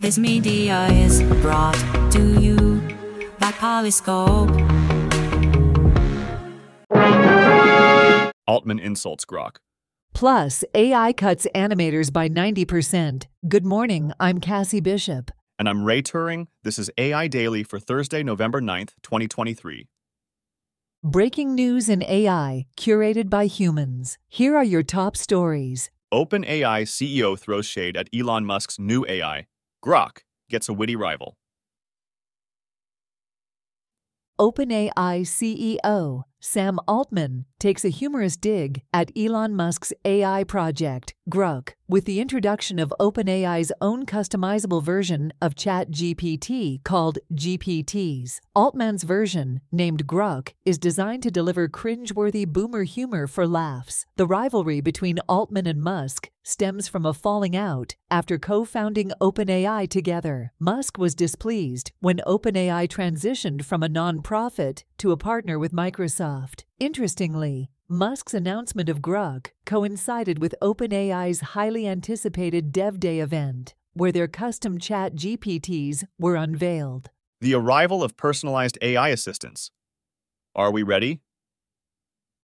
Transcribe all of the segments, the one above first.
This media is brought to you by Polyscope. Altman insults Grok. Plus, AI cuts animators by 90%. Good morning, I'm Cassie Bishop. And I'm Ray Turing. This is AI Daily for Thursday, November 9th, 2023. Breaking news in AI, curated by humans. Here are your top stories. OpenAI CEO throws shade at Elon Musk's new AI. Grok gets a witty rival. OpenAI CEO Sam Altman takes a humorous dig at Elon Musk's AI project, Grok, with the introduction of OpenAI's own customizable version of ChatGPT called GPTs. Altman's version, named Grok, is designed to deliver cringeworthy boomer humor for laughs. The rivalry between Altman and Musk stems from a falling out after co founding OpenAI together. Musk was displeased when OpenAI transitioned from a nonprofit to a partner with Microsoft. Interestingly, Musk's announcement of Grok coincided with OpenAI's highly anticipated Dev Day event, where their custom chat GPTs were unveiled. The arrival of personalized AI assistants. Are we ready?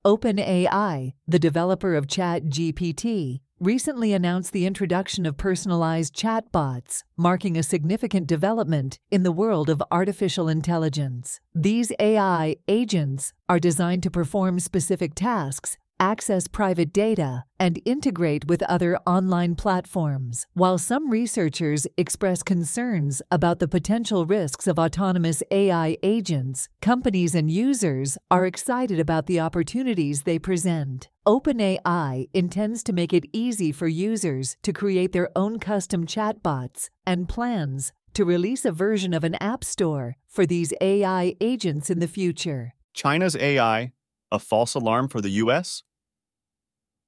OpenAI, the developer of ChatGPT, recently announced the introduction of personalized chatbots, marking a significant development in the world of artificial intelligence. These AI agents are designed to perform specific tasks access private data, and integrate with other online platforms. While some researchers express concerns about the potential risks of autonomous AI agents, companies and users are excited about the opportunities they present. OpenAI intends to make it easy for users to create their own custom chatbots and plans to release a version of an app store for these AI agents in the future. China's AI, a false alarm for the US?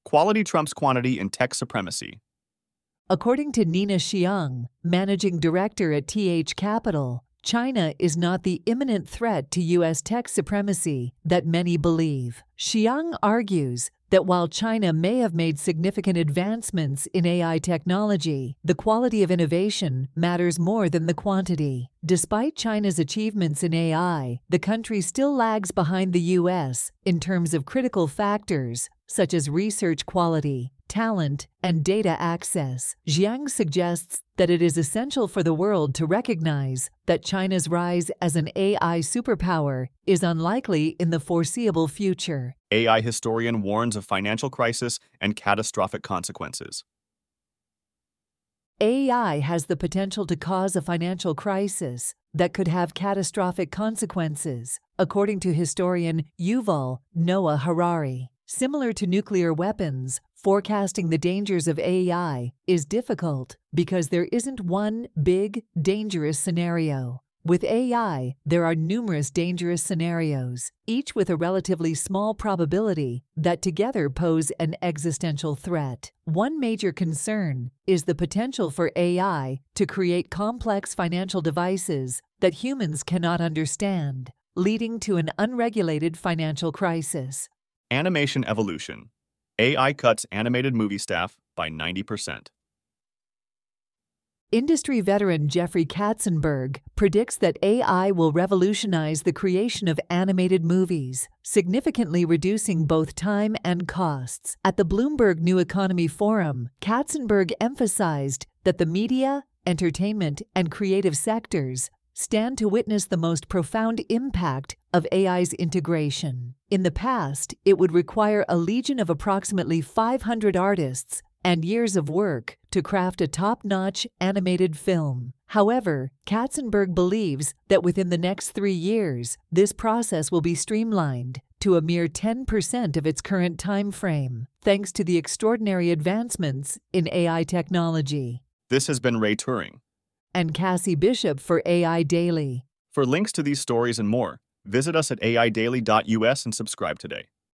Quality trumps quantity in tech supremacy. According to Nina Xiang, managing director at TH Capital, China is not the imminent threat to U.S. tech supremacy that many believe. Xiang argues that while China may have made significant advancements in AI technology, the quality of innovation matters more than the quantity. Despite China's achievements in AI, the country still lags behind the U.S. in terms of critical factors such as research quality, talent, and data access. Xiang suggests that it is essential for the world to recognize that China's rise as an AI superpower is unlikely in the foreseeable future. AI historian warns of financial crisis and catastrophic consequences. AI has the potential to cause a financial crisis that could have catastrophic consequences, according to historian Yuval Noah Harari. Similar to nuclear weapons, forecasting the dangers of AI is difficult because there isn't one big, dangerous scenario. With AI, there are numerous dangerous scenarios, each with a relatively small probability that together pose an existential threat. One major concern is the potential for AI to create complex financial devices that humans cannot understand, leading to an unregulated financial crisis. Animation evolution. AI cuts animated movie staff by 90%. Industry veteran Jeffrey Katzenberg predicts that AI will revolutionize the creation of animated movies, significantly reducing both time and costs. At the Bloomberg New Economy Forum, Katzenberg emphasized that the media, entertainment, and creative sectors stand to witness the most profound impact of AI's integration. In the past, it would require a legion of approximately 500 artists and years of work to craft a top notch animated film. However, Katzenberg believes that within the next three years, this process will be streamlined to a mere 10% of its current time frame, thanks to the extraordinary advancements in AI technology. This has been Ray Turing. And Cassie Bishop for AI Daily. For links to these stories and more, visit us at aidaily.us and subscribe today.